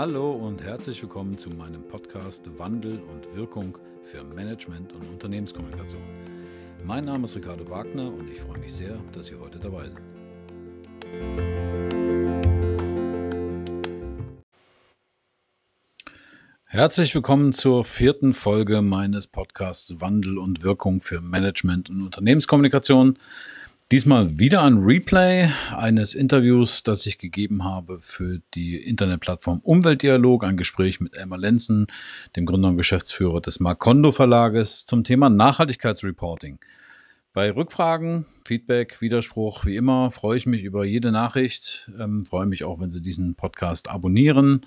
Hallo und herzlich willkommen zu meinem Podcast Wandel und Wirkung für Management und Unternehmenskommunikation. Mein Name ist Ricardo Wagner und ich freue mich sehr, dass Sie heute dabei sind. Herzlich willkommen zur vierten Folge meines Podcasts Wandel und Wirkung für Management und Unternehmenskommunikation. Diesmal wieder ein Replay eines Interviews, das ich gegeben habe für die Internetplattform Umweltdialog, ein Gespräch mit Elmar Lenzen, dem Gründer und Geschäftsführer des Marcondo Verlages zum Thema Nachhaltigkeitsreporting. Bei Rückfragen, Feedback, Widerspruch, wie immer, freue ich mich über jede Nachricht, ähm, freue mich auch, wenn Sie diesen Podcast abonnieren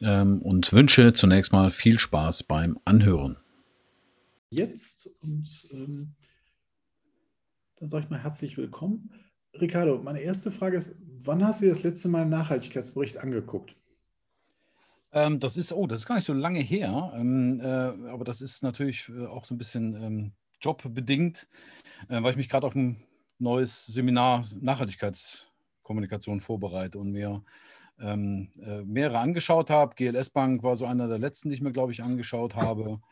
ähm, und wünsche zunächst mal viel Spaß beim Anhören. Jetzt und ähm dann sage ich mal herzlich willkommen. Ricardo, meine erste Frage ist, wann hast du das letzte Mal einen Nachhaltigkeitsbericht angeguckt? Ähm, das ist, oh, das ist gar nicht so lange her, ähm, äh, aber das ist natürlich äh, auch so ein bisschen ähm, jobbedingt, äh, weil ich mich gerade auf ein neues Seminar Nachhaltigkeitskommunikation vorbereite und mir ähm, äh, mehrere angeschaut habe. GLS Bank war so einer der letzten, die ich mir, glaube ich, angeschaut habe.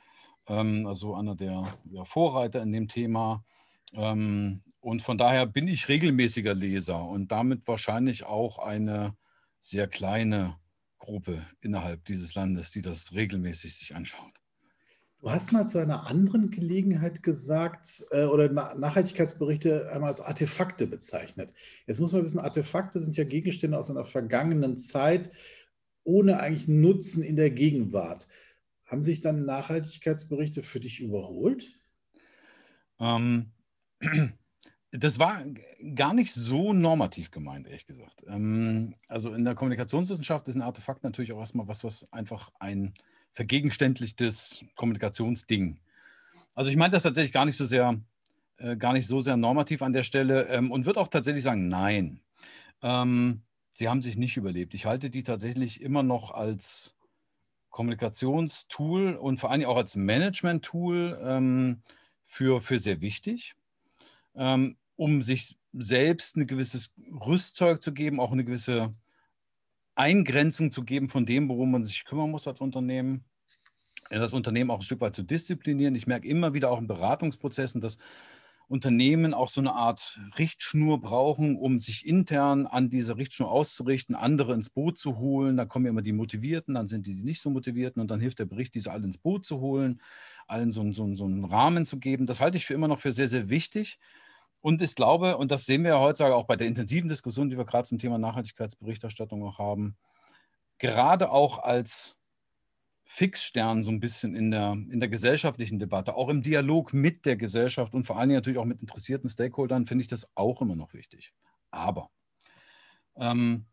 Ähm, also einer der ja, Vorreiter in dem Thema. Ähm, und von daher bin ich regelmäßiger Leser und damit wahrscheinlich auch eine sehr kleine Gruppe innerhalb dieses Landes, die das regelmäßig sich anschaut. Du hast mal zu einer anderen Gelegenheit gesagt äh, oder Nachhaltigkeitsberichte einmal als Artefakte bezeichnet. Jetzt muss man wissen, Artefakte sind ja Gegenstände aus einer vergangenen Zeit ohne eigentlich Nutzen in der Gegenwart. Haben sich dann Nachhaltigkeitsberichte für dich überholt? Ähm, das war gar nicht so normativ gemeint, ehrlich gesagt. Ähm, also in der Kommunikationswissenschaft ist ein Artefakt natürlich auch erstmal was, was einfach ein vergegenständlichtes Kommunikationsding. Also ich meine das tatsächlich gar nicht so sehr, äh, gar nicht so sehr normativ an der Stelle ähm, und würde auch tatsächlich sagen, nein. Ähm, sie haben sich nicht überlebt. Ich halte die tatsächlich immer noch als Kommunikationstool und vor allem auch als Management-Tool für, für sehr wichtig ähm, um sich selbst ein gewisses Rüstzeug zu geben, auch eine gewisse Eingrenzung zu geben von dem, worum man sich kümmern muss als Unternehmen. Das Unternehmen auch ein Stück weit zu disziplinieren. Ich merke immer wieder auch in Beratungsprozessen, dass Unternehmen auch so eine Art Richtschnur brauchen, um sich intern an diese Richtschnur auszurichten, andere ins Boot zu holen. Da kommen immer die Motivierten, dann sind die, die nicht so Motivierten und dann hilft der Bericht, diese alle ins Boot zu holen, allen so, so, so einen Rahmen zu geben. Das halte ich für immer noch für sehr, sehr wichtig. Und ich glaube, und das sehen wir ja heutzutage auch bei der intensiven Diskussion, die wir gerade zum Thema Nachhaltigkeitsberichterstattung auch haben, gerade auch als Fixstern so ein bisschen in der, in der gesellschaftlichen Debatte, auch im Dialog mit der Gesellschaft und vor allen Dingen natürlich auch mit interessierten Stakeholdern, finde ich das auch immer noch wichtig. Aber ähm,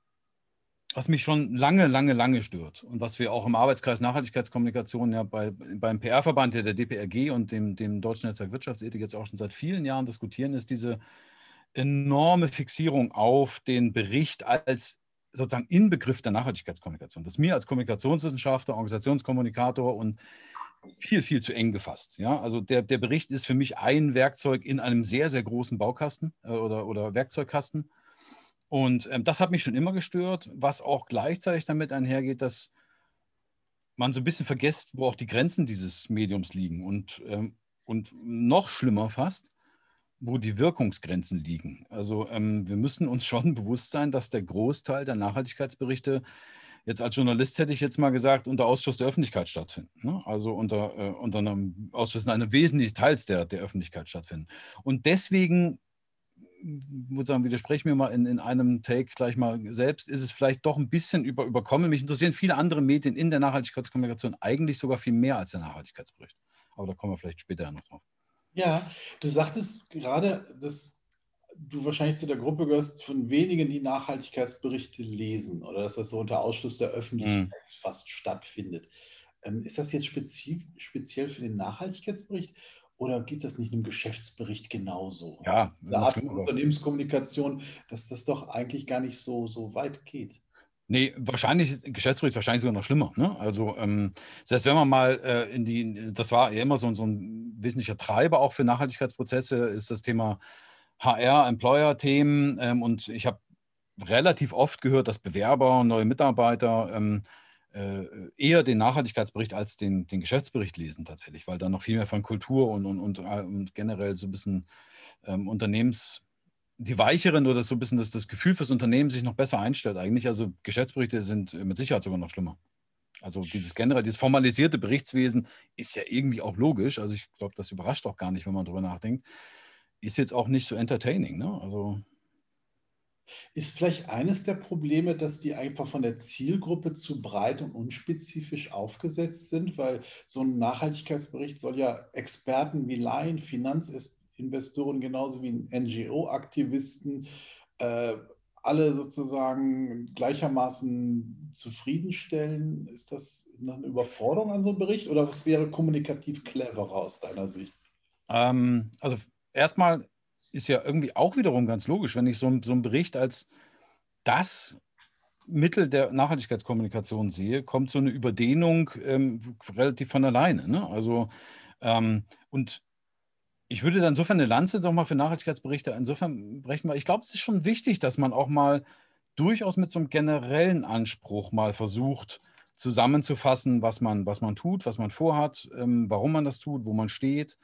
was mich schon lange, lange, lange stört und was wir auch im Arbeitskreis Nachhaltigkeitskommunikation ja bei, beim PR-Verband der DPRG und dem, dem Deutschen Netzwerk Wirtschaftsethik jetzt auch schon seit vielen Jahren diskutieren, ist diese enorme Fixierung auf den Bericht als sozusagen Inbegriff der Nachhaltigkeitskommunikation. Das ist mir als Kommunikationswissenschaftler, Organisationskommunikator und viel, viel zu eng gefasst. Ja? Also der, der Bericht ist für mich ein Werkzeug in einem sehr, sehr großen Baukasten äh, oder, oder Werkzeugkasten und ähm, das hat mich schon immer gestört, was auch gleichzeitig damit einhergeht, dass man so ein bisschen vergisst, wo auch die Grenzen dieses Mediums liegen und, ähm, und noch schlimmer fast, wo die Wirkungsgrenzen liegen. Also ähm, wir müssen uns schon bewusst sein, dass der Großteil der Nachhaltigkeitsberichte jetzt als Journalist hätte ich jetzt mal gesagt, unter Ausschuss der Öffentlichkeit stattfinden. Ne? Also unter, äh, unter einem Ausschuss in einem wesentlichen Teils der, der Öffentlichkeit stattfinden. Und deswegen würde sagen, widerspreche mir mal in, in einem Take gleich mal selbst, ist es vielleicht doch ein bisschen über, überkommen. Mich interessieren viele andere Medien in der Nachhaltigkeitskommunikation eigentlich sogar viel mehr als der Nachhaltigkeitsbericht. Aber da kommen wir vielleicht später noch drauf. Ja, du sagtest gerade, dass du wahrscheinlich zu der Gruppe gehörst von wenigen, die Nachhaltigkeitsberichte lesen oder dass das so unter Ausschluss der Öffentlichkeit mhm. fast stattfindet. Ähm, ist das jetzt speziell für den Nachhaltigkeitsbericht oder geht das nicht im Geschäftsbericht genauso? Ja, Art von Unternehmenskommunikation, dass das doch eigentlich gar nicht so, so weit geht. Nee, wahrscheinlich, Geschäftsbericht wahrscheinlich sogar noch schlimmer. Ne? Also, ähm, heißt, wenn man mal äh, in die, das war ja immer so, so ein wesentlicher Treiber auch für Nachhaltigkeitsprozesse, ist das Thema HR, Employer-Themen. Ähm, und ich habe relativ oft gehört, dass Bewerber, neue Mitarbeiter ähm, äh, eher den Nachhaltigkeitsbericht als den, den Geschäftsbericht lesen tatsächlich, weil da noch viel mehr von Kultur und, und, und, äh, und generell so ein bisschen ähm, Unternehmens, die weicheren oder so ein bisschen das, das Gefühl fürs Unternehmen sich noch besser einstellt eigentlich. Also Geschäftsberichte sind mit Sicherheit sogar noch schlimmer. Also dieses generell, dieses formalisierte Berichtswesen ist ja irgendwie auch logisch. Also ich glaube, das überrascht auch gar nicht, wenn man darüber nachdenkt. Ist jetzt auch nicht so entertaining. Ne? Also ist vielleicht eines der Probleme, dass die einfach von der Zielgruppe zu breit und unspezifisch aufgesetzt sind, weil so ein Nachhaltigkeitsbericht soll ja Experten wie Laien, Finanzinvestoren genauso wie NGO-Aktivisten äh, alle sozusagen gleichermaßen zufriedenstellen? Ist das eine Überforderung an so einem Bericht oder was wäre kommunikativ cleverer aus deiner Sicht? Ähm, also erstmal ist ja irgendwie auch wiederum ganz logisch, wenn ich so, so einen Bericht als das Mittel der Nachhaltigkeitskommunikation sehe, kommt so eine Überdehnung ähm, relativ von alleine. Ne? Also ähm, und ich würde dann insofern eine Lanze doch mal für Nachhaltigkeitsberichte insofern brechen, weil ich glaube, es ist schon wichtig, dass man auch mal durchaus mit so einem generellen Anspruch mal versucht, zusammenzufassen, was man, was man tut, was man vorhat, ähm, warum man das tut, wo man steht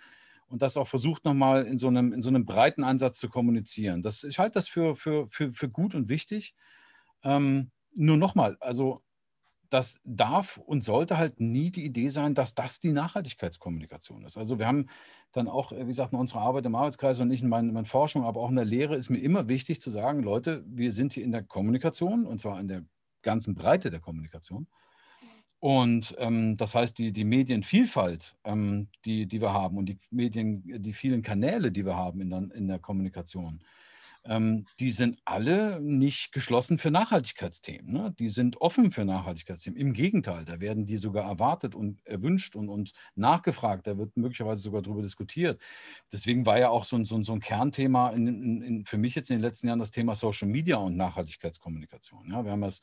und das auch versucht nochmal in so einem, in so einem breiten Ansatz zu kommunizieren. Das, ich halte das für, für, für, für gut und wichtig. Ähm, nur nochmal, also das darf und sollte halt nie die Idee sein, dass das die Nachhaltigkeitskommunikation ist. Also wir haben dann auch, wie gesagt, in unserer Arbeit im Arbeitskreis und nicht in meiner, meiner Forschung, aber auch in der Lehre ist mir immer wichtig zu sagen, Leute, wir sind hier in der Kommunikation und zwar in der ganzen Breite der Kommunikation. Und ähm, das heißt, die, die Medienvielfalt, ähm, die, die wir haben und die Medien, die vielen Kanäle, die wir haben in der, in der Kommunikation, ähm, die sind alle nicht geschlossen für Nachhaltigkeitsthemen. Ne? Die sind offen für Nachhaltigkeitsthemen. Im Gegenteil, da werden die sogar erwartet und erwünscht und, und nachgefragt. Da wird möglicherweise sogar darüber diskutiert. Deswegen war ja auch so ein, so ein, so ein Kernthema in, in, in, für mich jetzt in den letzten Jahren das Thema Social Media und Nachhaltigkeitskommunikation. Ja? Wir haben das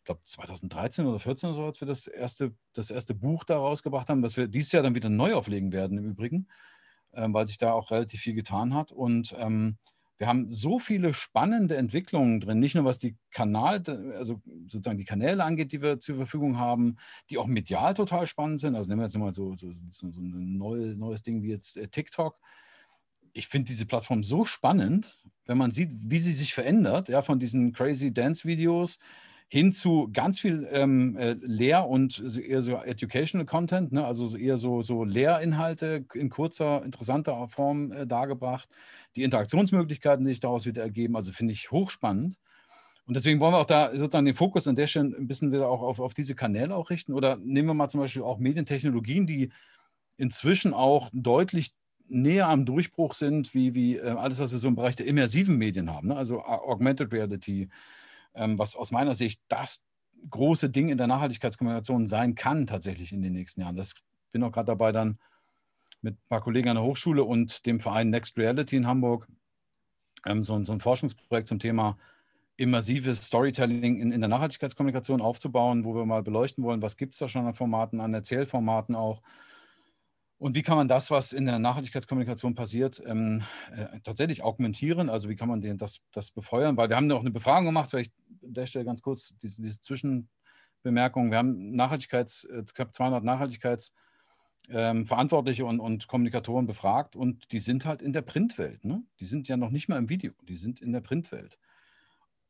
ich glaube 2013 oder 2014 oder so, als wir das erste, das erste Buch da rausgebracht haben, das wir dieses Jahr dann wieder neu auflegen werden im Übrigen, ähm, weil sich da auch relativ viel getan hat. Und ähm, wir haben so viele spannende Entwicklungen drin, nicht nur was die Kanal, also sozusagen die Kanäle angeht, die wir zur Verfügung haben, die auch medial total spannend sind. Also nehmen wir jetzt mal so, so, so, so ein neues, neues Ding wie jetzt äh, TikTok. Ich finde diese Plattform so spannend, wenn man sieht, wie sie sich verändert, ja, von diesen crazy Dance-Videos hin zu ganz viel ähm, äh, Lehr- und eher so Educational Content, ne? also eher so, so Lehrinhalte in kurzer, interessanter Form äh, dargebracht. Die Interaktionsmöglichkeiten, die sich daraus wieder ergeben, also finde ich hochspannend. Und deswegen wollen wir auch da sozusagen den Fokus an der Stelle ein bisschen wieder auch auf, auf diese Kanäle auch richten. Oder nehmen wir mal zum Beispiel auch Medientechnologien, die inzwischen auch deutlich näher am Durchbruch sind, wie, wie äh, alles, was wir so im Bereich der immersiven Medien haben. Ne? Also Augmented Reality, was aus meiner Sicht das große Ding in der Nachhaltigkeitskommunikation sein kann, tatsächlich in den nächsten Jahren. Das bin auch gerade dabei, dann mit ein paar Kollegen an der Hochschule und dem Verein Next Reality in Hamburg ähm, so, so, ein Forschungsprojekt zum Thema immersives Storytelling in, in der Nachhaltigkeitskommunikation aufzubauen, wo wir mal beleuchten wollen, was gibt es da schon an Formaten, an Erzählformaten auch und wie kann man das, was in der Nachhaltigkeitskommunikation passiert, ähm, äh, tatsächlich augmentieren? Also wie kann man den, das, das befeuern? Weil wir haben noch eine Befragung gemacht, vielleicht an der Stelle ganz kurz diese, diese Zwischenbemerkung. Wir haben Nachhaltigkeits, äh, knapp 200 Nachhaltigkeitsverantwortliche ähm, und, und Kommunikatoren befragt und die sind halt in der Printwelt. Ne? Die sind ja noch nicht mal im Video, die sind in der Printwelt.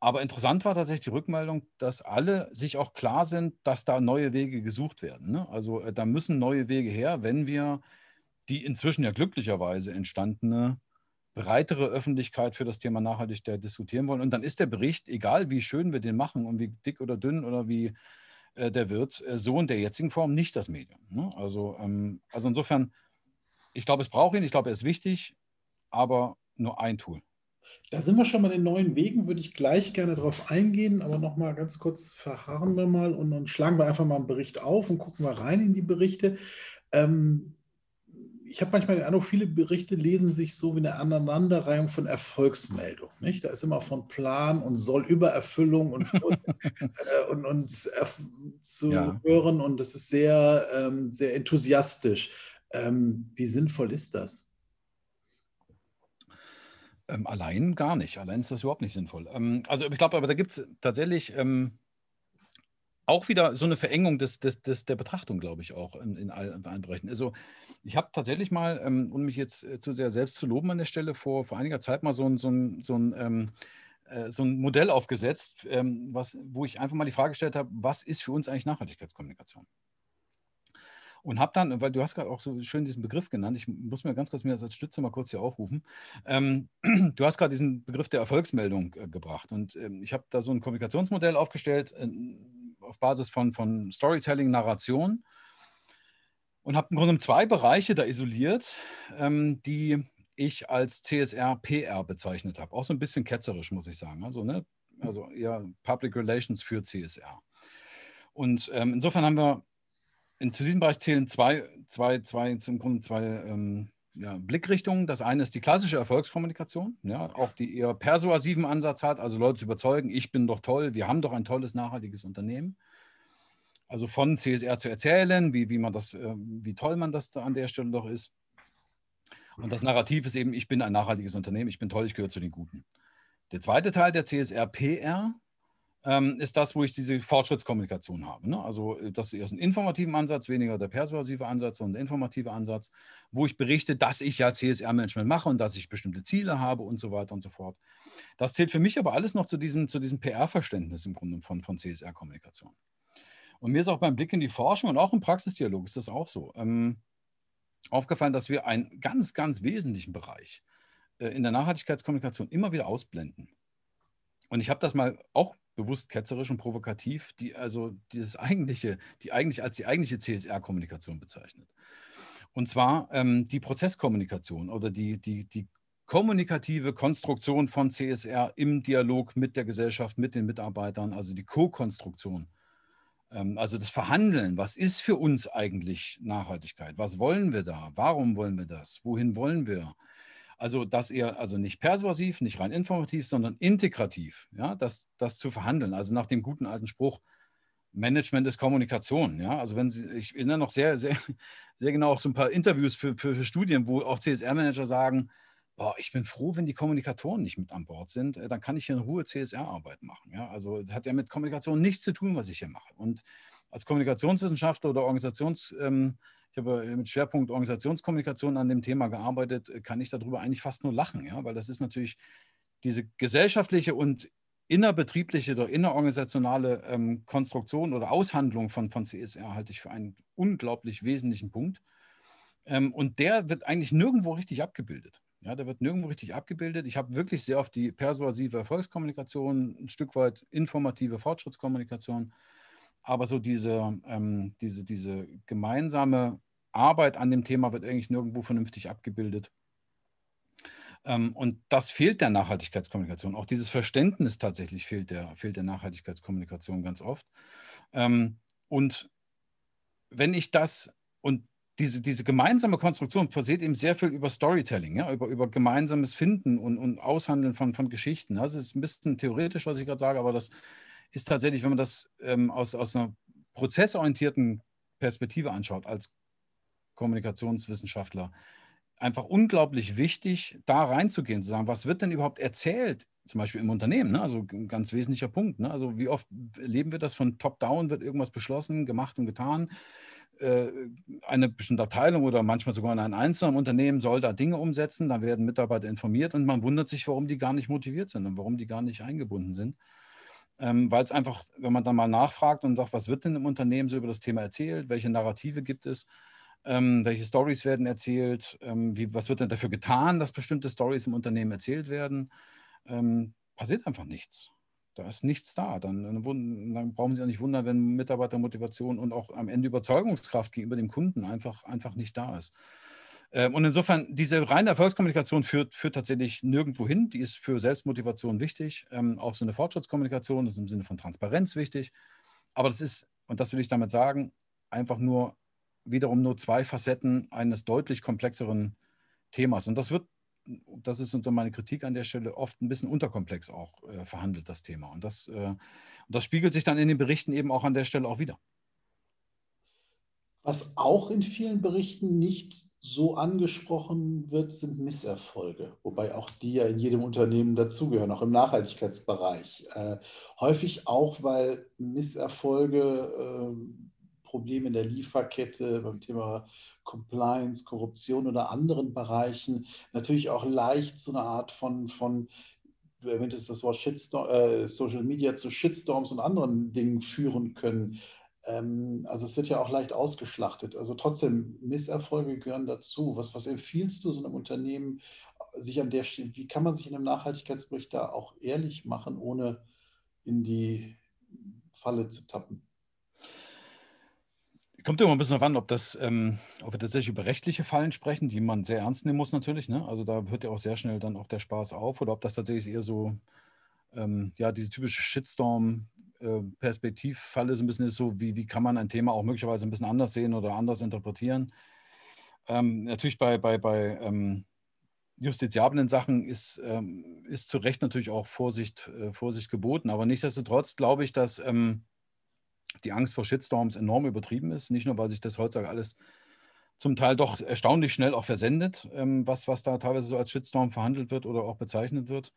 Aber interessant war tatsächlich die Rückmeldung, dass alle sich auch klar sind, dass da neue Wege gesucht werden. Ne? Also äh, da müssen neue Wege her, wenn wir die inzwischen ja glücklicherweise entstandene breitere Öffentlichkeit für das Thema Nachhaltigkeit diskutieren wollen. Und dann ist der Bericht, egal wie schön wir den machen und wie dick oder dünn oder wie äh, der wird, äh, so in der jetzigen Form nicht das Medium. Ne? Also, ähm, also insofern, ich glaube, es braucht ihn, ich glaube, er ist wichtig, aber nur ein Tool. Da sind wir schon mal in den neuen Wegen, würde ich gleich gerne darauf eingehen, aber noch mal ganz kurz verharren wir mal und dann schlagen wir einfach mal einen Bericht auf und gucken wir rein in die Berichte. Ähm, ich habe manchmal den Eindruck, viele Berichte lesen sich so wie eine Aneinanderreihung von Erfolgsmeldungen. Nicht? Da ist immer von Plan und Sollübererfüllung und, äh, und, und zu ja. hören und das ist sehr, ähm, sehr enthusiastisch. Ähm, wie sinnvoll ist das? Ähm, allein gar nicht. Allein ist das überhaupt nicht sinnvoll. Ähm, also ich glaube, aber da gibt es tatsächlich, ähm, auch wieder so eine Verengung des, des, des, der Betrachtung, glaube ich, auch in, in, allen, in allen Bereichen. Also ich habe tatsächlich mal, ähm, um mich jetzt äh, zu sehr selbst zu loben an der Stelle, vor, vor einiger Zeit mal so ein, so ein, so ein, ähm, äh, so ein Modell aufgesetzt, ähm, was, wo ich einfach mal die Frage gestellt habe, was ist für uns eigentlich Nachhaltigkeitskommunikation? Und habe dann, weil du hast gerade auch so schön diesen Begriff genannt, ich muss mir ganz kurz mir das als Stütze mal kurz hier aufrufen. Ähm, du hast gerade diesen Begriff der Erfolgsmeldung äh, gebracht und ähm, ich habe da so ein Kommunikationsmodell aufgestellt äh, auf Basis von, von Storytelling, Narration und habe im Grunde zwei Bereiche da isoliert, ähm, die ich als CSR PR bezeichnet habe. Auch so ein bisschen ketzerisch, muss ich sagen. Also, ne? also eher Public Relations für CSR. Und ähm, insofern haben wir in, zu diesem Bereich zählen zwei, zwei, zwei, zum Grunde zwei ähm, ja, Blickrichtungen. Das eine ist die klassische Erfolgskommunikation, ja, auch die eher persuasiven Ansatz hat, also Leute zu überzeugen, ich bin doch toll, wir haben doch ein tolles, nachhaltiges Unternehmen. Also von CSR zu erzählen, wie, wie, man das, äh, wie toll man das da an der Stelle doch ist. Und das Narrativ ist eben, ich bin ein nachhaltiges Unternehmen, ich bin toll, ich gehöre zu den Guten. Der zweite Teil der CSR PR ähm, ist das, wo ich diese Fortschrittskommunikation habe. Ne? Also äh, das ist ein informativen Ansatz, weniger der persuasive Ansatz, sondern der informative Ansatz, wo ich berichte, dass ich ja CSR-Management mache und dass ich bestimmte Ziele habe und so weiter und so fort. Das zählt für mich aber alles noch zu diesem, zu diesem PR-Verständnis im Grunde von, von CSR-Kommunikation. Und mir ist auch beim Blick in die Forschung und auch im Praxisdialog ist das auch so. Ähm, aufgefallen, dass wir einen ganz, ganz wesentlichen Bereich äh, in der Nachhaltigkeitskommunikation immer wieder ausblenden. Und ich habe das mal auch bewusst ketzerisch und provokativ, die also das eigentliche, die eigentlich als die eigentliche CSR-Kommunikation bezeichnet. Und zwar ähm, die Prozesskommunikation oder die, die, die kommunikative Konstruktion von CSR im Dialog mit der Gesellschaft, mit den Mitarbeitern, also die Co-Konstruktion. Ähm, also das Verhandeln, was ist für uns eigentlich Nachhaltigkeit? Was wollen wir da? Warum wollen wir das? Wohin wollen wir? Also das eher, also nicht persuasiv, nicht rein informativ, sondern integrativ, ja, das, das zu verhandeln. Also nach dem guten alten Spruch, Management ist Kommunikation, ja. Also wenn Sie, ich erinnere noch sehr, sehr, sehr genau auch so ein paar Interviews für, für, für Studien, wo auch CSR-Manager sagen, boah, ich bin froh, wenn die Kommunikatoren nicht mit an Bord sind, äh, dann kann ich hier in Ruhe CSR-Arbeit machen. Ja? Also das hat ja mit Kommunikation nichts zu tun, was ich hier mache. Und als Kommunikationswissenschaftler oder Organisations, ähm, ich habe mit Schwerpunkt Organisationskommunikation an dem Thema gearbeitet, äh, kann ich darüber eigentlich fast nur lachen, ja, weil das ist natürlich diese gesellschaftliche und innerbetriebliche oder innerorganisationale ähm, Konstruktion oder Aushandlung von, von CSR halte ich für einen unglaublich wesentlichen Punkt. Ähm, und der wird eigentlich nirgendwo richtig abgebildet. Ja, der wird nirgendwo richtig abgebildet. Ich habe wirklich sehr auf die persuasive Erfolgskommunikation, ein Stück weit informative Fortschrittskommunikation aber so diese, ähm, diese, diese gemeinsame Arbeit an dem Thema wird eigentlich nirgendwo vernünftig abgebildet. Ähm, und das fehlt der Nachhaltigkeitskommunikation. Auch dieses Verständnis tatsächlich fehlt der, fehlt der Nachhaltigkeitskommunikation ganz oft. Ähm, und wenn ich das und diese, diese gemeinsame Konstruktion passiert eben sehr viel über Storytelling, ja, über, über gemeinsames Finden und, und Aushandeln von, von Geschichten. Das ist ein bisschen theoretisch, was ich gerade sage, aber das ist tatsächlich, wenn man das ähm, aus, aus einer prozessorientierten Perspektive anschaut, als Kommunikationswissenschaftler, einfach unglaublich wichtig, da reinzugehen, zu sagen, was wird denn überhaupt erzählt, zum Beispiel im Unternehmen, ne? also ein ganz wesentlicher Punkt. Ne? Also wie oft erleben wir das von Top-Down, wird irgendwas beschlossen, gemacht und getan. Äh, eine bestimmte Abteilung oder manchmal sogar ein einzelner Unternehmen soll da Dinge umsetzen, da werden Mitarbeiter informiert und man wundert sich, warum die gar nicht motiviert sind und warum die gar nicht eingebunden sind ähm, weil es einfach, wenn man dann mal nachfragt und sagt, was wird denn im Unternehmen so über das Thema erzählt, welche Narrative gibt es, ähm, welche Stories werden erzählt, ähm, wie, was wird denn dafür getan, dass bestimmte Stories im Unternehmen erzählt werden, ähm, passiert einfach nichts. Da ist nichts da. Dann, dann, brauchen Sie auch nicht wundern, wenn Mitarbeitermotivation und auch am Ende Überzeugungskraft gegenüber dem Kunden einfach, einfach nicht da ist. Ähm, und insofern, diese reine Erfolgskommunikation führt, führt tatsächlich nirgendwo hin. Die ist für Selbstmotivation wichtig. Ähm, auch so eine Fortschrittskommunikation ist im Sinne von Transparenz wichtig. Aber das ist, und das will ich damit sagen, einfach nur wiederum nur zwei Facetten eines deutlich komplexeren Themas. Und das wird, das ist so meine Kritik an der Stelle, oft ein bisschen unterkomplex auch äh, verhandelt, das Thema. Und das, äh, und das spiegelt sich dann in den Berichten eben auch an der Stelle auch wieder. Was auch in vielen Berichten nicht so angesprochen wird, sind Misserfolge, wobei auch die ja in jedem Unternehmen dazugehören, auch im Nachhaltigkeitsbereich. Äh, häufig auch, weil Misserfolge, äh, Probleme in der Lieferkette beim Thema Compliance, Korruption oder anderen Bereichen natürlich auch leicht zu einer Art von, von du erwähntest das Wort Shitstorm, äh, Social Media zu Shitstorms und anderen Dingen führen können. Ähm, also es wird ja auch leicht ausgeschlachtet. Also trotzdem, Misserfolge gehören dazu. Was, was empfiehlst du so einem Unternehmen, sich an der wie kann man sich in einem Nachhaltigkeitsbericht da auch ehrlich machen, ohne in die Falle zu tappen? Kommt immer ein bisschen darauf an, ob, das, ähm, ob wir tatsächlich über rechtliche Fallen sprechen, die man sehr ernst nehmen muss natürlich. Ne? Also da hört ja auch sehr schnell dann auch der Spaß auf. Oder ob das tatsächlich eher so, ähm, ja, diese typische Shitstorm, äh, Perspektivfalle so ein bisschen ist so, wie, wie kann man ein Thema auch möglicherweise ein bisschen anders sehen oder anders interpretieren. Ähm, natürlich bei, bei, bei ähm, justiziablen Sachen ist, ähm, ist zu Recht natürlich auch Vorsicht, äh, Vorsicht geboten. Aber nichtsdestotrotz glaube ich, dass ähm, die Angst vor Shitstorms enorm übertrieben ist. Nicht nur, weil sich das heutzutage alles zum Teil doch erstaunlich schnell auch versendet, ähm, was, was da teilweise so als Shitstorm verhandelt wird oder auch bezeichnet wird.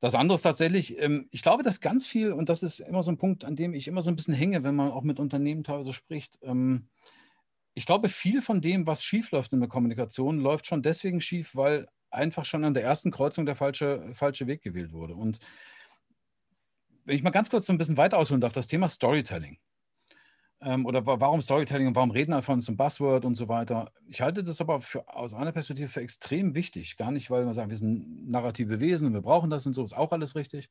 Das andere ist tatsächlich, ähm, ich glaube, dass ganz viel, und das ist immer so ein Punkt, an dem ich immer so ein bisschen hänge, wenn man auch mit Unternehmen teilweise spricht, ähm, ich glaube, viel von dem, was schief läuft in der Kommunikation, läuft schon deswegen schief, weil einfach schon an der ersten Kreuzung der falsche, falsche Weg gewählt wurde. Und wenn ich mal ganz kurz so ein bisschen weiter ausholen darf, das Thema Storytelling ähm, oder warum Storytelling und warum Redner von zum Buzzword und so weiter. Ich halte das aber für, aus einer Perspektive für extrem wichtig. Gar nicht, weil wir sagen, wir sind narrative Wesen und wir brauchen das und so, ist auch alles richtig.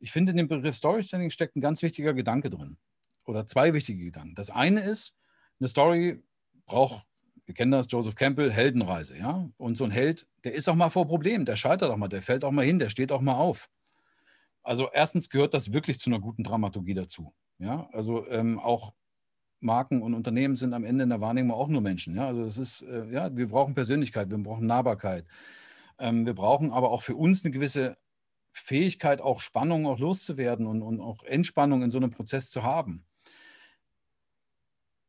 Ich finde, in dem Begriff Storytelling steckt ein ganz wichtiger Gedanke drin. Oder zwei wichtige Gedanken. Das eine ist, eine Story braucht, wir kennen das, Joseph Campbell, Heldenreise. Ja? Und so ein Held, der ist auch mal vor Problemen, der scheitert auch mal, der fällt auch mal hin, der steht auch mal auf. Also erstens gehört das wirklich zu einer guten Dramaturgie dazu. Ja, also ähm, auch Marken und Unternehmen sind am Ende in der Wahrnehmung auch nur Menschen. Ja, also es ist, äh, ja, wir brauchen Persönlichkeit, wir brauchen Nahbarkeit. Ähm, wir brauchen aber auch für uns eine gewisse Fähigkeit, auch Spannung auch loszuwerden und, und auch Entspannung in so einem Prozess zu haben.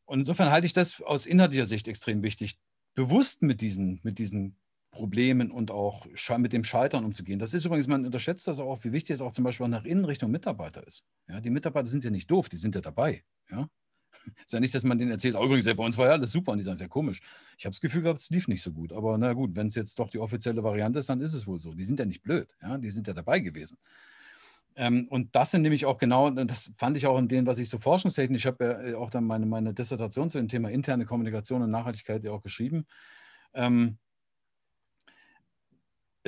Und insofern halte ich das aus inhaltlicher Sicht extrem wichtig, bewusst mit diesen, mit diesen Problemen und auch mit dem Scheitern umzugehen. Das ist übrigens, man unterschätzt das auch, wie wichtig es auch zum Beispiel nach innen Richtung Mitarbeiter ist. Ja, die Mitarbeiter sind ja nicht doof, die sind ja dabei. Ja? Ist ja nicht, dass man denen erzählt, oh, übrigens, bei uns war ja alles super und die sagen, es ja komisch. Ich habe das Gefühl gehabt, es lief nicht so gut. Aber na gut, wenn es jetzt doch die offizielle Variante ist, dann ist es wohl so. Die sind ja nicht blöd, ja? die sind ja dabei gewesen. Ähm, und das sind nämlich auch genau, das fand ich auch in dem, was ich so forschungstechnisch, ich habe ja äh, auch dann meine, meine Dissertation zu dem Thema interne Kommunikation und Nachhaltigkeit ja auch geschrieben. Ähm,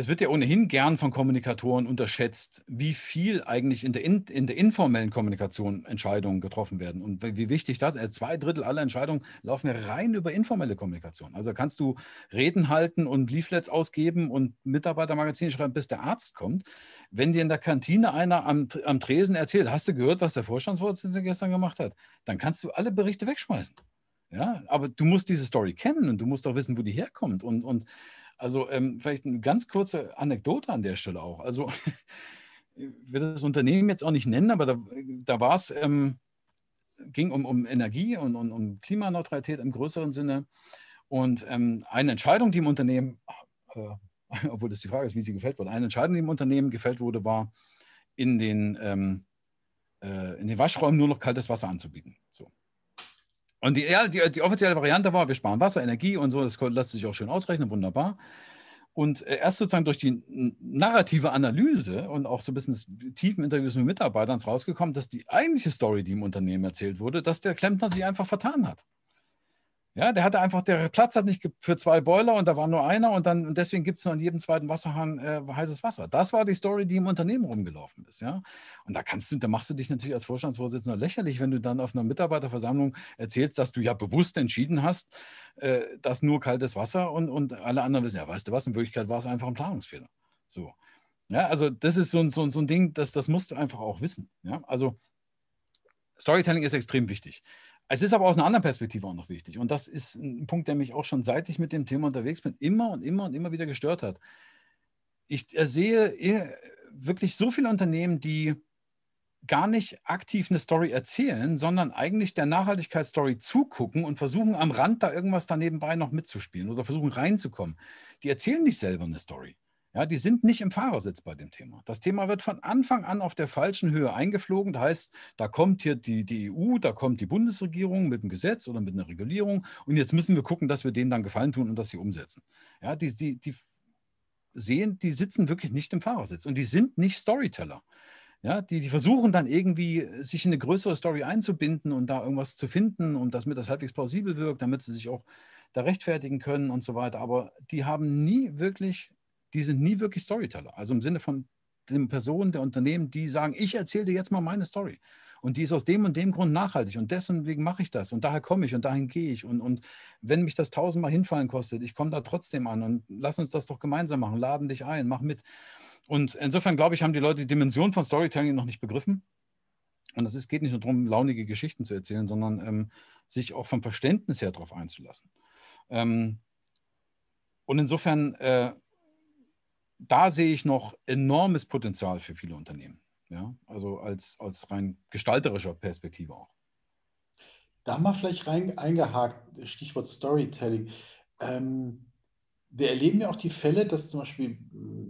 es wird ja ohnehin gern von Kommunikatoren unterschätzt, wie viel eigentlich in der, in, in der informellen Kommunikation Entscheidungen getroffen werden und wie wichtig das ist. Zwei Drittel aller Entscheidungen laufen ja rein über informelle Kommunikation. Also kannst du Reden halten und Leaflets ausgeben und Mitarbeitermagazine schreiben, bis der Arzt kommt. Wenn dir in der Kantine einer am, am Tresen erzählt, hast du gehört, was der Vorstandsvorsitzende gestern gemacht hat, dann kannst du alle Berichte wegschmeißen. Ja, aber du musst diese Story kennen und du musst auch wissen, wo die herkommt. Und, und also ähm, vielleicht eine ganz kurze Anekdote an der Stelle auch. Also ich will das Unternehmen jetzt auch nicht nennen, aber da, da war es, ähm, ging um, um Energie und, und, um Klimaneutralität im größeren Sinne. Und ähm, eine Entscheidung, die im Unternehmen, äh, obwohl das die Frage ist, wie sie gefällt wurde, eine Entscheidung, die im Unternehmen gefällt wurde, war, in den, ähm, äh, in den Waschräumen nur noch kaltes Wasser anzubieten. So. Und die, ja, die, die, offizielle Variante war, wir sparen Wasser, Energie und so, das lässt sich auch schön ausrechnen, wunderbar. Und äh, erst sozusagen durch die narrative Analyse und auch so ein bisschen tiefen Interviews mit Mitarbeitern ist rausgekommen, dass die eigentliche Story, die im Unternehmen erzählt wurde, dass der Klempner sich einfach vertan hat. Ja, der hatte einfach, der Platz hat nicht für zwei Boiler und da war nur einer und dann und deswegen gibt es nur an jedem zweiten Wasserhahn äh, heißes Wasser. Das war die Story, die im Unternehmen rumgelaufen ist, ja. Und da kannst du, da machst du dich natürlich als Vorstandsvorsitzender lächerlich, wenn du dann auf einer Mitarbeiterversammlung erzählst, dass du ja bewusst entschieden hast, äh, dass nur kaltes Wasser und, und alle anderen wissen, ja, weißt du was, in Wirklichkeit war es einfach ein Planungsfehler. So. Ja, also das ist so, so, so ein Ding, das, das musst du einfach auch wissen. Ja, also Storytelling ist extrem wichtig. Es ist aber aus einer anderen Perspektive auch noch wichtig. Und das ist ein Punkt, der mich auch schon seit ich mit dem Thema unterwegs bin, immer und immer und immer wieder gestört hat. Ich sehe wirklich so viele Unternehmen, die gar nicht aktiv eine Story erzählen, sondern eigentlich der Nachhaltigkeitsstory zugucken und versuchen am Rand da irgendwas daneben bei noch mitzuspielen oder versuchen reinzukommen. Die erzählen nicht selber eine Story. Ja, die sind nicht im Fahrersitz bei dem Thema. Das Thema wird von Anfang an auf der falschen Höhe eingeflogen. Das heißt, da kommt hier die, die EU, da kommt die Bundesregierung mit einem Gesetz oder mit einer Regulierung und jetzt müssen wir gucken, dass wir denen dann Gefallen tun und dass sie umsetzen. Ja, die, die, die sehen, die sitzen wirklich nicht im Fahrersitz und die sind nicht Storyteller. Ja, die, die versuchen dann irgendwie, sich in eine größere Story einzubinden und da irgendwas zu finden und damit das halbwegs plausibel wirkt, damit sie sich auch da rechtfertigen können und so weiter. Aber die haben nie wirklich, die sind nie wirklich Storyteller. Also im Sinne von den Personen der Unternehmen, die sagen, ich erzähle dir jetzt mal meine Story. Und die ist aus dem und dem Grund nachhaltig. Und deswegen mache ich das. Und daher komme ich und dahin gehe ich. Und, und wenn mich das tausendmal hinfallen kostet, ich komme da trotzdem an. Und lass uns das doch gemeinsam machen. Laden dich ein, mach mit. Und insofern glaube ich, haben die Leute die Dimension von Storytelling noch nicht begriffen. Und es geht nicht nur darum, launige Geschichten zu erzählen, sondern ähm, sich auch vom Verständnis her darauf einzulassen. Ähm, und insofern, äh, da sehe ich noch enormes Potenzial für viele Unternehmen. Ja? Also als, als rein gestalterischer Perspektive auch. Da mal vielleicht rein eingehakt, Stichwort Storytelling. Ähm, wir erleben ja auch die Fälle, dass zum Beispiel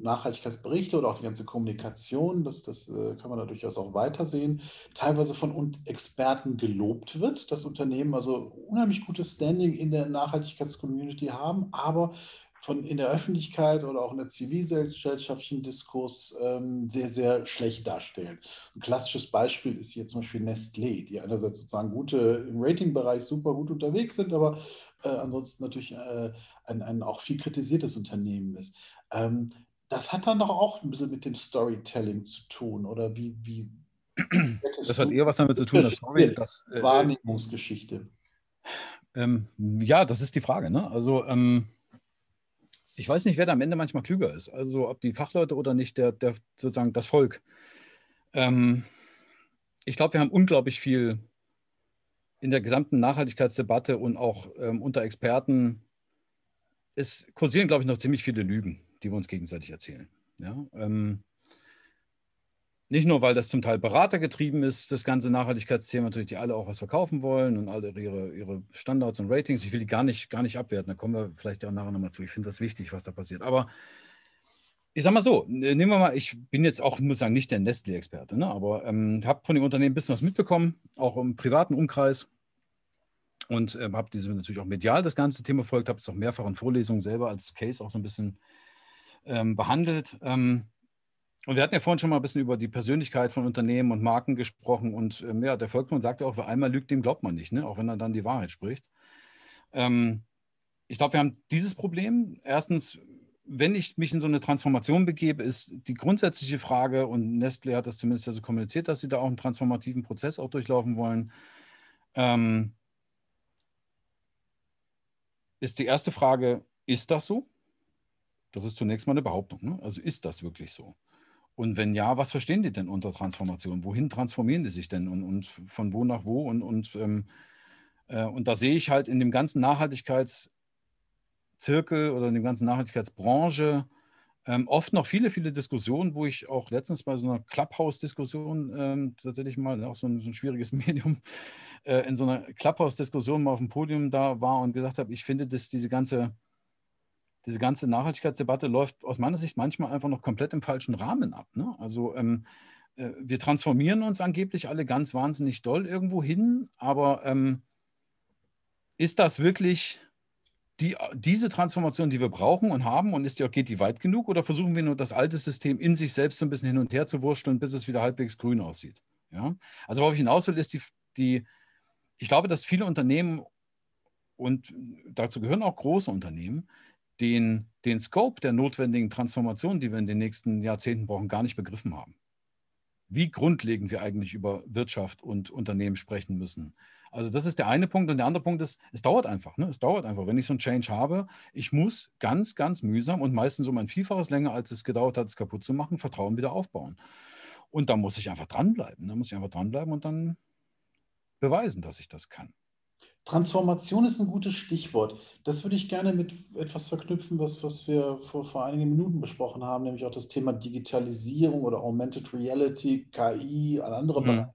Nachhaltigkeitsberichte oder auch die ganze Kommunikation, das, das äh, kann man da durchaus auch weitersehen, teilweise von Experten gelobt wird, dass Unternehmen also unheimlich gutes Standing in der Nachhaltigkeitscommunity haben, aber von in der Öffentlichkeit oder auch in der zivilgesellschaftlichen Diskurs ähm, sehr, sehr schlecht darstellen. Ein klassisches Beispiel ist hier zum Beispiel Nestlé, die einerseits sozusagen gute im Ratingbereich super gut unterwegs sind, aber äh, ansonsten natürlich äh, ein, ein auch viel kritisiertes Unternehmen ist. Ähm, das hat dann doch auch ein bisschen mit dem Storytelling zu tun, oder wie? wie das hat eher was damit zu tun, dass Story, das, äh, Wahrnehmungsgeschichte. Ähm, ja, das ist die Frage. Ne? Also ähm, ich weiß nicht, wer da am Ende manchmal klüger ist. Also ob die Fachleute oder nicht, der, der sozusagen das Volk. Ähm, ich glaube, wir haben unglaublich viel in der gesamten Nachhaltigkeitsdebatte und auch ähm, unter Experten. Es kursieren, glaube ich, noch ziemlich viele Lügen, die wir uns gegenseitig erzählen. Ja? Ähm, nicht nur, weil das zum Teil beratergetrieben ist, das ganze Nachhaltigkeitsthema, natürlich, die alle auch was verkaufen wollen und alle ihre, ihre Standards und Ratings. Ich will die gar nicht, gar nicht abwerten, da kommen wir vielleicht auch nachher nochmal zu. Ich finde das wichtig, was da passiert. Aber ich sage mal so, nehmen wir mal, ich bin jetzt auch, muss sagen, nicht der Nestle-Experte, ne? aber ähm, habe von dem Unternehmen ein bisschen was mitbekommen, auch im privaten Umkreis. Und äh, habe diese natürlich auch medial das ganze Thema verfolgt, habe es auch mehrfach in Vorlesungen selber als Case auch so ein bisschen ähm, behandelt. Ähm, und wir hatten ja vorhin schon mal ein bisschen über die Persönlichkeit von Unternehmen und Marken gesprochen. Und ähm, ja, der Volkmann sagt ja auch, wer einmal lügt, dem glaubt man nicht, ne? auch wenn er dann die Wahrheit spricht. Ähm, ich glaube, wir haben dieses Problem. Erstens, wenn ich mich in so eine Transformation begebe, ist die grundsätzliche Frage, und Nestle hat das zumindest ja so kommuniziert, dass sie da auch einen transformativen Prozess auch durchlaufen wollen, ähm, ist die erste Frage, ist das so? Das ist zunächst mal eine Behauptung. Ne? Also ist das wirklich so? Und wenn ja, was verstehen die denn unter Transformation? Wohin transformieren die sich denn und, und von wo nach wo? Und, und, ähm, äh, und da sehe ich halt in dem ganzen Nachhaltigkeitszirkel oder in der ganzen Nachhaltigkeitsbranche ähm, oft noch viele, viele Diskussionen, wo ich auch letztens bei so einer Clubhouse-Diskussion ähm, tatsächlich mal, auch so ein, so ein schwieriges Medium, äh, in so einer Clubhouse-Diskussion mal auf dem Podium da war und gesagt habe, ich finde, dass diese ganze diese ganze Nachhaltigkeitsdebatte läuft aus meiner Sicht manchmal einfach noch komplett im falschen Rahmen ab. Ne? Also ähm, äh, wir transformieren uns angeblich alle ganz wahnsinnig doll irgendwo hin, aber ähm, ist das wirklich die, diese Transformation, die wir brauchen und haben und ist die, geht die weit genug oder versuchen wir nur das alte System in sich selbst so ein bisschen hin und her zu wursteln, bis es wieder halbwegs grün aussieht? Ja? Also worauf ich hinaus will, ist die, die, ich glaube, dass viele Unternehmen und dazu gehören auch große Unternehmen, den, den Scope der notwendigen Transformation, die wir in den nächsten Jahrzehnten brauchen, gar nicht begriffen haben. Wie grundlegend wir eigentlich über Wirtschaft und Unternehmen sprechen müssen. Also das ist der eine Punkt. Und der andere Punkt ist, es dauert einfach. Ne? Es dauert einfach. Wenn ich so einen Change habe, ich muss ganz, ganz mühsam und meistens um ein Vielfaches länger, als es gedauert hat, es kaputt zu machen, Vertrauen wieder aufbauen. Und da muss ich einfach dranbleiben. Da muss ich einfach dranbleiben und dann beweisen, dass ich das kann. Transformation ist ein gutes Stichwort. Das würde ich gerne mit etwas verknüpfen, was, was wir vor, vor einigen Minuten besprochen haben, nämlich auch das Thema Digitalisierung oder Augmented Reality, KI, andere mhm. Bereiche.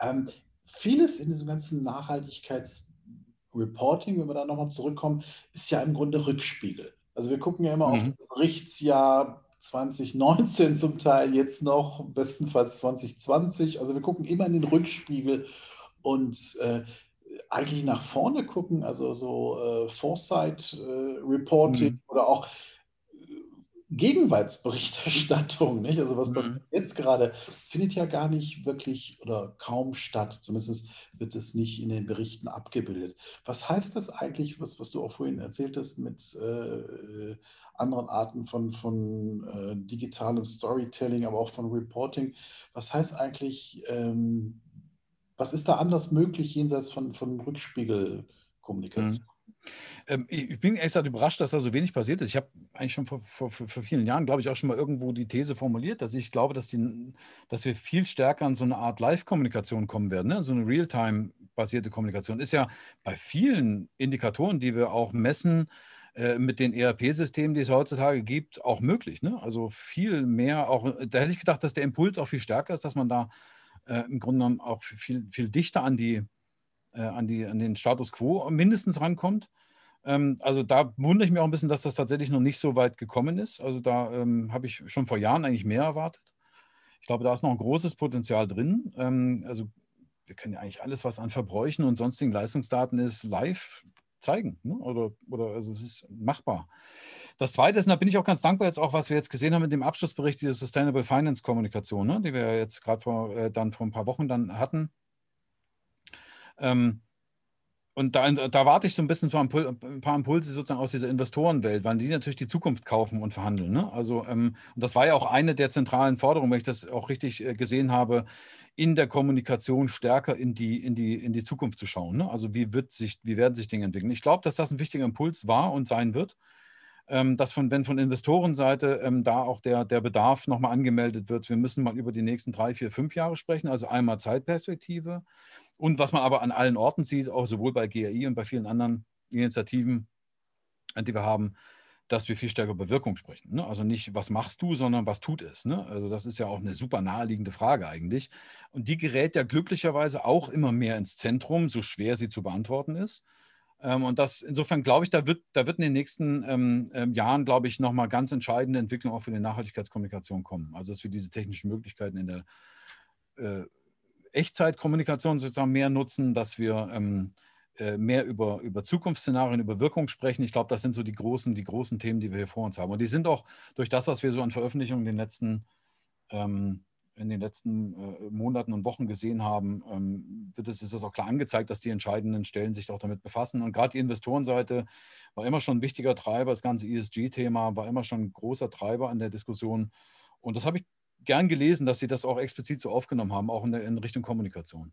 Ähm, vieles in diesem ganzen Nachhaltigkeitsreporting, wenn wir da nochmal zurückkommen, ist ja im Grunde Rückspiegel. Also wir gucken ja immer mhm. auf das Berichtsjahr 2019 zum Teil, jetzt noch, bestenfalls 2020. Also wir gucken immer in den Rückspiegel und äh, eigentlich nach vorne gucken, also so äh, Foresight-Reporting äh, mhm. oder auch Gegenwartsberichterstattung, nicht? Also was passiert mhm. jetzt gerade, findet ja gar nicht wirklich oder kaum statt. Zumindest wird es nicht in den Berichten abgebildet. Was heißt das eigentlich, was, was du auch vorhin erzählt hast mit äh, anderen Arten von, von äh, digitalem Storytelling, aber auch von Reporting? Was heißt eigentlich, ähm, was ist da anders möglich jenseits von, von Rückspiegelkommunikation? Mhm. Ähm, ich bin echt überrascht, dass da so wenig passiert ist. Ich habe eigentlich schon vor, vor, vor vielen Jahren, glaube ich, auch schon mal irgendwo die These formuliert, dass ich glaube, dass, die, dass wir viel stärker an so eine Art Live-Kommunikation kommen werden, ne? so eine Real-Time-basierte Kommunikation. Ist ja bei vielen Indikatoren, die wir auch messen, äh, mit den ERP-Systemen, die es heutzutage gibt, auch möglich. Ne? Also viel mehr, auch da hätte ich gedacht, dass der Impuls auch viel stärker ist, dass man da äh, im Grunde genommen auch viel, viel dichter an die äh, an, die, an den Status quo mindestens rankommt. Ähm, also da wundere ich mich auch ein bisschen, dass das tatsächlich noch nicht so weit gekommen ist. Also da ähm, habe ich schon vor Jahren eigentlich mehr erwartet. Ich glaube, da ist noch ein großes Potenzial drin. Ähm, also wir können ja eigentlich alles, was an Verbräuchen und sonstigen Leistungsdaten ist, live zeigen. Ne? Oder, oder also es ist machbar. Das Zweite ist, und da bin ich auch ganz dankbar jetzt auch, was wir jetzt gesehen haben mit dem Abschlussbericht, diese Sustainable Finance Kommunikation, ne? die wir jetzt gerade vor, äh, vor ein paar Wochen dann hatten. Ähm, und da, da, warte ich so ein bisschen ein paar Impulse sozusagen aus dieser Investorenwelt, weil die natürlich die Zukunft kaufen und verhandeln. Ne? Also, ähm, und das war ja auch eine der zentralen Forderungen, wenn ich das auch richtig äh, gesehen habe, in der Kommunikation stärker in die, in die, in die Zukunft zu schauen. Ne? Also, wie, wird sich, wie werden sich Dinge entwickeln? Ich glaube, dass das ein wichtiger Impuls war und sein wird. Ähm, dass von, wenn von Investorenseite ähm, da auch der, der Bedarf nochmal angemeldet wird, wir müssen mal über die nächsten drei, vier, fünf Jahre sprechen, also einmal Zeitperspektive und was man aber an allen Orten sieht, auch sowohl bei GRI und bei vielen anderen Initiativen, die wir haben, dass wir viel stärker über Wirkung sprechen. Ne? Also nicht, was machst du, sondern was tut es. Ne? Also das ist ja auch eine super naheliegende Frage eigentlich. Und die gerät ja glücklicherweise auch immer mehr ins Zentrum, so schwer sie zu beantworten ist. Ähm, und das insofern glaube ich, da wird, da wird in den nächsten ähm, ähm, Jahren, glaube ich, nochmal ganz entscheidende Entwicklungen auch für die Nachhaltigkeitskommunikation kommen. Also dass wir diese technischen Möglichkeiten in der äh, Echtzeitkommunikation sozusagen mehr nutzen, dass wir ähm, äh, mehr über, über Zukunftsszenarien, über Wirkung sprechen. Ich glaube, das sind so die großen, die großen Themen, die wir hier vor uns haben. Und die sind auch durch das, was wir so an Veröffentlichungen in den letzten, ähm, in den letzten äh, Monaten und Wochen gesehen haben, ähm, wird es, ist es auch klar angezeigt, dass die entscheidenden Stellen sich auch damit befassen. Und gerade die Investorenseite war immer schon ein wichtiger Treiber. Das ganze ESG-Thema war immer schon ein großer Treiber an der Diskussion. Und das habe ich gern gelesen, dass Sie das auch explizit so aufgenommen haben, auch in, der, in Richtung Kommunikation.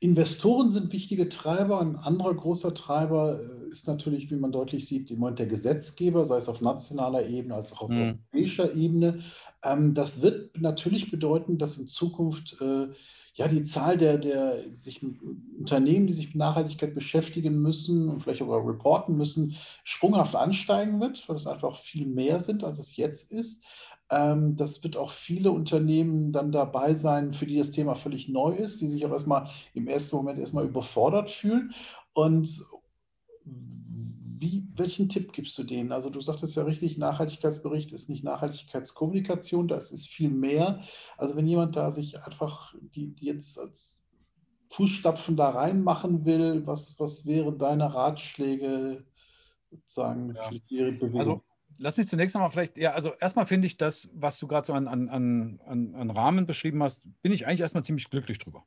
Investoren sind wichtige Treiber. Ein anderer großer Treiber äh, ist natürlich, wie man deutlich sieht, im Moment der Gesetzgeber, sei es auf nationaler Ebene als auch auf mhm. europäischer Ebene. Ähm, das wird natürlich bedeuten, dass in Zukunft äh, ja die Zahl der, der sich Unternehmen, die sich mit Nachhaltigkeit beschäftigen müssen und vielleicht auch reporten müssen, sprunghaft ansteigen wird, weil es einfach viel mehr sind, als es jetzt ist. Ähm, das wird auch viele Unternehmen dann dabei sein, für die das Thema völlig neu ist, die sich auch erstmal im ersten Moment erstmal überfordert fühlen. Und wie, welchen Tipp gibst du denen? Also du sagtest ja richtig, Nachhaltigkeitsbericht ist nicht Nachhaltigkeitskommunikation, das ist viel mehr. Also wenn jemand da sich einfach die, die jetzt als Fußstapfen da reinmachen will, was, was wären deine Ratschläge sozusagen ja. für ihre Bewegung? Also lass mich zunächst einmal vielleicht, ja, also erstmal finde ich das, was du gerade so an, an, an, an Rahmen beschrieben hast, bin ich eigentlich erstmal ziemlich glücklich drüber.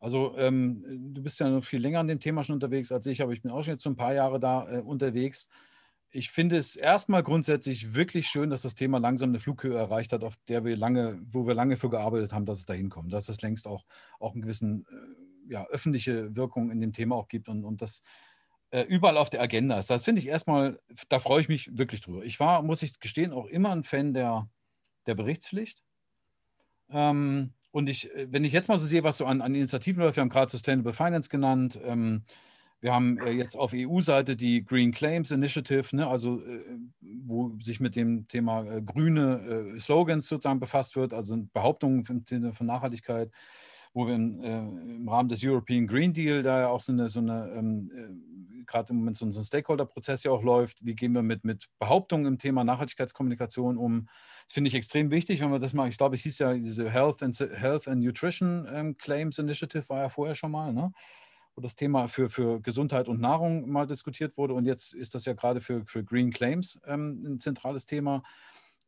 Also ähm, du bist ja noch viel länger an dem Thema schon unterwegs als ich, aber ich bin auch schon jetzt so ein paar Jahre da äh, unterwegs. Ich finde es erstmal grundsätzlich wirklich schön, dass das Thema langsam eine Flughöhe erreicht hat, auf der wir lange, wo wir lange für gearbeitet haben, dass es dahin kommt, dass es längst auch, auch einen gewissen äh, ja, öffentliche Wirkung in dem Thema auch gibt und, und das äh, überall auf der Agenda ist. Das finde ich erstmal, da freue ich mich wirklich drüber. Ich war, muss ich gestehen, auch immer ein Fan der, der Berichtspflicht. Ähm, und ich, äh, wenn ich jetzt mal so sehe, was so an, an Initiativen läuft, wir haben gerade Sustainable Finance genannt, ähm, wir haben äh, jetzt auf EU-Seite die Green Claims Initiative, ne, also äh, wo sich mit dem Thema äh, grüne äh, Slogans sozusagen befasst wird, also Behauptungen im Sinne von Nachhaltigkeit, wo wir in, äh, im Rahmen des European Green Deal da ja auch so eine, so eine ähm, äh, gerade im Moment so, so ein Stakeholder-Prozess ja auch läuft. Wie gehen wir mit, mit Behauptungen im Thema Nachhaltigkeitskommunikation um? Das finde ich extrem wichtig, wenn wir das mal, ich glaube, es hieß ja diese Health and, Health and Nutrition ähm, Claims Initiative war ja vorher schon mal, ne? wo das Thema für, für Gesundheit und Nahrung mal diskutiert wurde. Und jetzt ist das ja gerade für, für Green Claims ähm, ein zentrales Thema.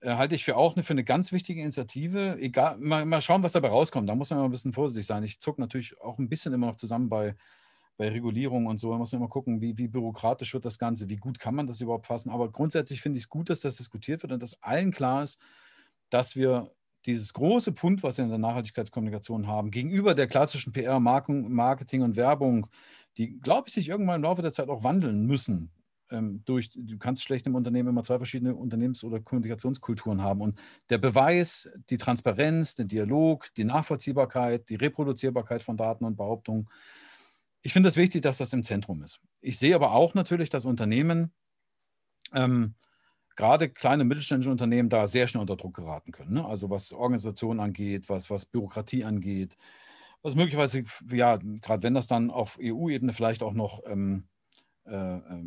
Äh, halte ich für auch eine, für eine ganz wichtige Initiative. Egal, mal, mal schauen, was dabei rauskommt. Da muss man immer ein bisschen vorsichtig sein. Ich zucke natürlich auch ein bisschen immer noch zusammen bei, bei Regulierung und so. Da muss man immer gucken, wie, wie bürokratisch wird das Ganze, wie gut kann man das überhaupt fassen. Aber grundsätzlich finde ich es gut, dass das diskutiert wird und dass allen klar ist, dass wir dieses große Pfund, was wir in der Nachhaltigkeitskommunikation haben, gegenüber der klassischen PR, Marketing und Werbung, die, glaube ich, sich irgendwann im Laufe der Zeit auch wandeln müssen. Ähm, durch, du kannst schlecht im Unternehmen immer zwei verschiedene Unternehmens- oder Kommunikationskulturen haben. Und der Beweis, die Transparenz, der Dialog, die Nachvollziehbarkeit, die Reproduzierbarkeit von Daten und Behauptungen, ich finde es wichtig, dass das im Zentrum ist. Ich sehe aber auch natürlich, dass Unternehmen ähm, gerade kleine mittelständische Unternehmen da sehr schnell unter Druck geraten können. Ne? Also was Organisation angeht, was, was Bürokratie angeht, was möglicherweise, ja, gerade wenn das dann auf EU-Ebene vielleicht auch noch ähm, äh, äh,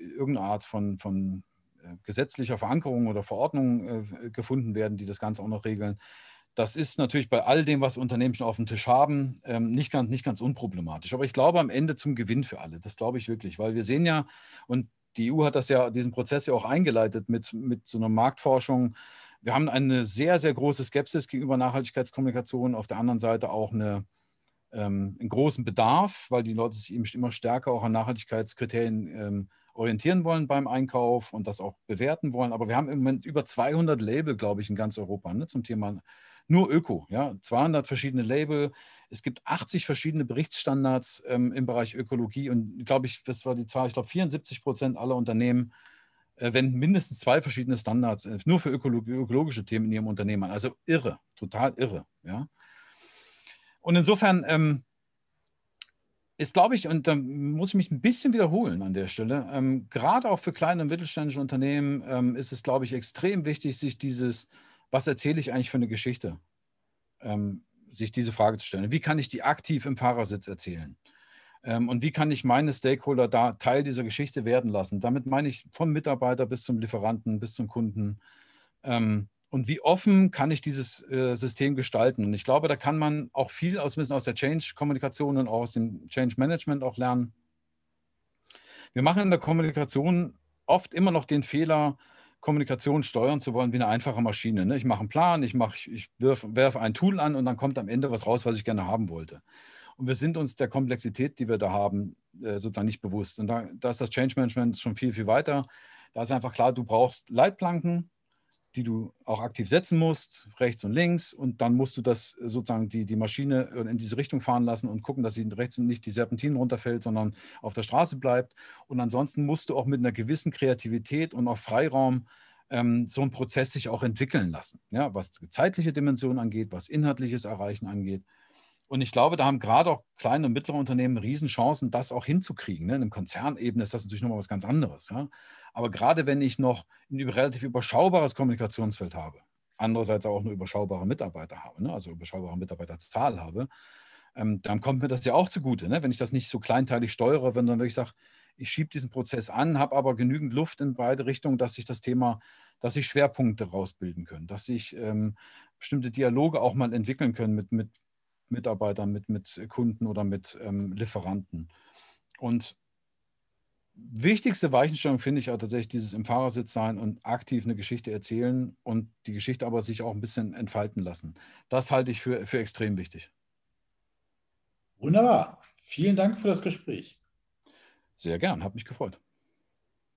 irgendeine Art von, von äh, gesetzlicher Verankerung oder Verordnung äh, gefunden werden, die das Ganze auch noch regeln. Das ist natürlich bei all dem, was Unternehmen schon auf dem Tisch haben, ähm, nicht, ganz, nicht ganz unproblematisch. Aber ich glaube am Ende zum Gewinn für alle. Das glaube ich wirklich, weil wir sehen ja, und die EU hat das ja, diesen Prozess ja auch eingeleitet mit, mit so einer Marktforschung. Wir haben eine sehr, sehr große Skepsis gegenüber Nachhaltigkeitskommunikation, auf der anderen Seite auch eine, ähm, einen großen Bedarf, weil die Leute sich eben immer stärker auch an Nachhaltigkeitskriterien ähm, orientieren wollen beim Einkauf und das auch bewerten wollen. Aber wir haben im Moment über 200 Label, glaube ich, in ganz Europa ne, zum Thema nur Öko. Ja, 200 verschiedene Label. Es gibt 80 verschiedene Berichtsstandards ähm, im Bereich Ökologie und glaube ich, das war die Zahl, ich glaube 74 Prozent aller Unternehmen äh, wenden mindestens zwei verschiedene Standards äh, nur für ökologi ökologische Themen in ihrem Unternehmen an. Also irre, total irre. Ja. Und insofern ähm, ist, glaube ich, und da muss ich mich ein bisschen wiederholen an der Stelle, ähm, gerade auch für kleine und mittelständische Unternehmen ähm, ist es, glaube ich, extrem wichtig, sich dieses was erzähle ich eigentlich für eine Geschichte? Ähm, sich diese Frage zu stellen. Wie kann ich die aktiv im Fahrersitz erzählen? Ähm, und wie kann ich meine Stakeholder da Teil dieser Geschichte werden lassen? Damit meine ich vom Mitarbeiter bis zum Lieferanten, bis zum Kunden. Ähm, und wie offen kann ich dieses äh, System gestalten? Und ich glaube, da kann man auch viel aus, aus der Change-Kommunikation und auch aus dem Change-Management auch lernen. Wir machen in der Kommunikation oft immer noch den Fehler, Kommunikation steuern zu wollen wie eine einfache Maschine. Ne? Ich mache einen Plan, ich, mach, ich werfe ein Tool an und dann kommt am Ende was raus, was ich gerne haben wollte. Und wir sind uns der Komplexität, die wir da haben, äh, sozusagen nicht bewusst. Und da, da ist das Change Management schon viel, viel weiter. Da ist einfach klar, du brauchst Leitplanken, die du auch aktiv setzen musst, rechts und links. Und dann musst du das sozusagen die, die Maschine in diese Richtung fahren lassen und gucken, dass sie rechts und nicht die Serpentinen runterfällt, sondern auf der Straße bleibt. Und ansonsten musst du auch mit einer gewissen Kreativität und auch Freiraum ähm, so einen Prozess sich auch entwickeln lassen. Ja, was zeitliche Dimensionen angeht, was inhaltliches Erreichen angeht. Und ich glaube, da haben gerade auch kleine und mittlere Unternehmen Riesenchancen, das auch hinzukriegen. Ne? In einem Konzernebene ist das natürlich nochmal was ganz anderes. Ja? Aber gerade wenn ich noch ein relativ überschaubares Kommunikationsfeld habe, andererseits auch eine überschaubare Mitarbeiter habe, ne? also überschaubare Mitarbeiterzahl habe, ähm, dann kommt mir das ja auch zugute. Ne? Wenn ich das nicht so kleinteilig steuere, wenn dann wirklich sage, ich schiebe diesen Prozess an, habe aber genügend Luft in beide Richtungen, dass sich das Thema, dass sich Schwerpunkte rausbilden können, dass sich ähm, bestimmte Dialoge auch mal entwickeln können mit, mit Mitarbeitern, mit, mit Kunden oder mit ähm, Lieferanten. Und wichtigste Weichenstellung finde ich auch tatsächlich dieses im Fahrersitz sein und aktiv eine Geschichte erzählen und die Geschichte aber sich auch ein bisschen entfalten lassen. Das halte ich für, für extrem wichtig. Wunderbar. Vielen Dank für das Gespräch. Sehr gern, hat mich gefreut.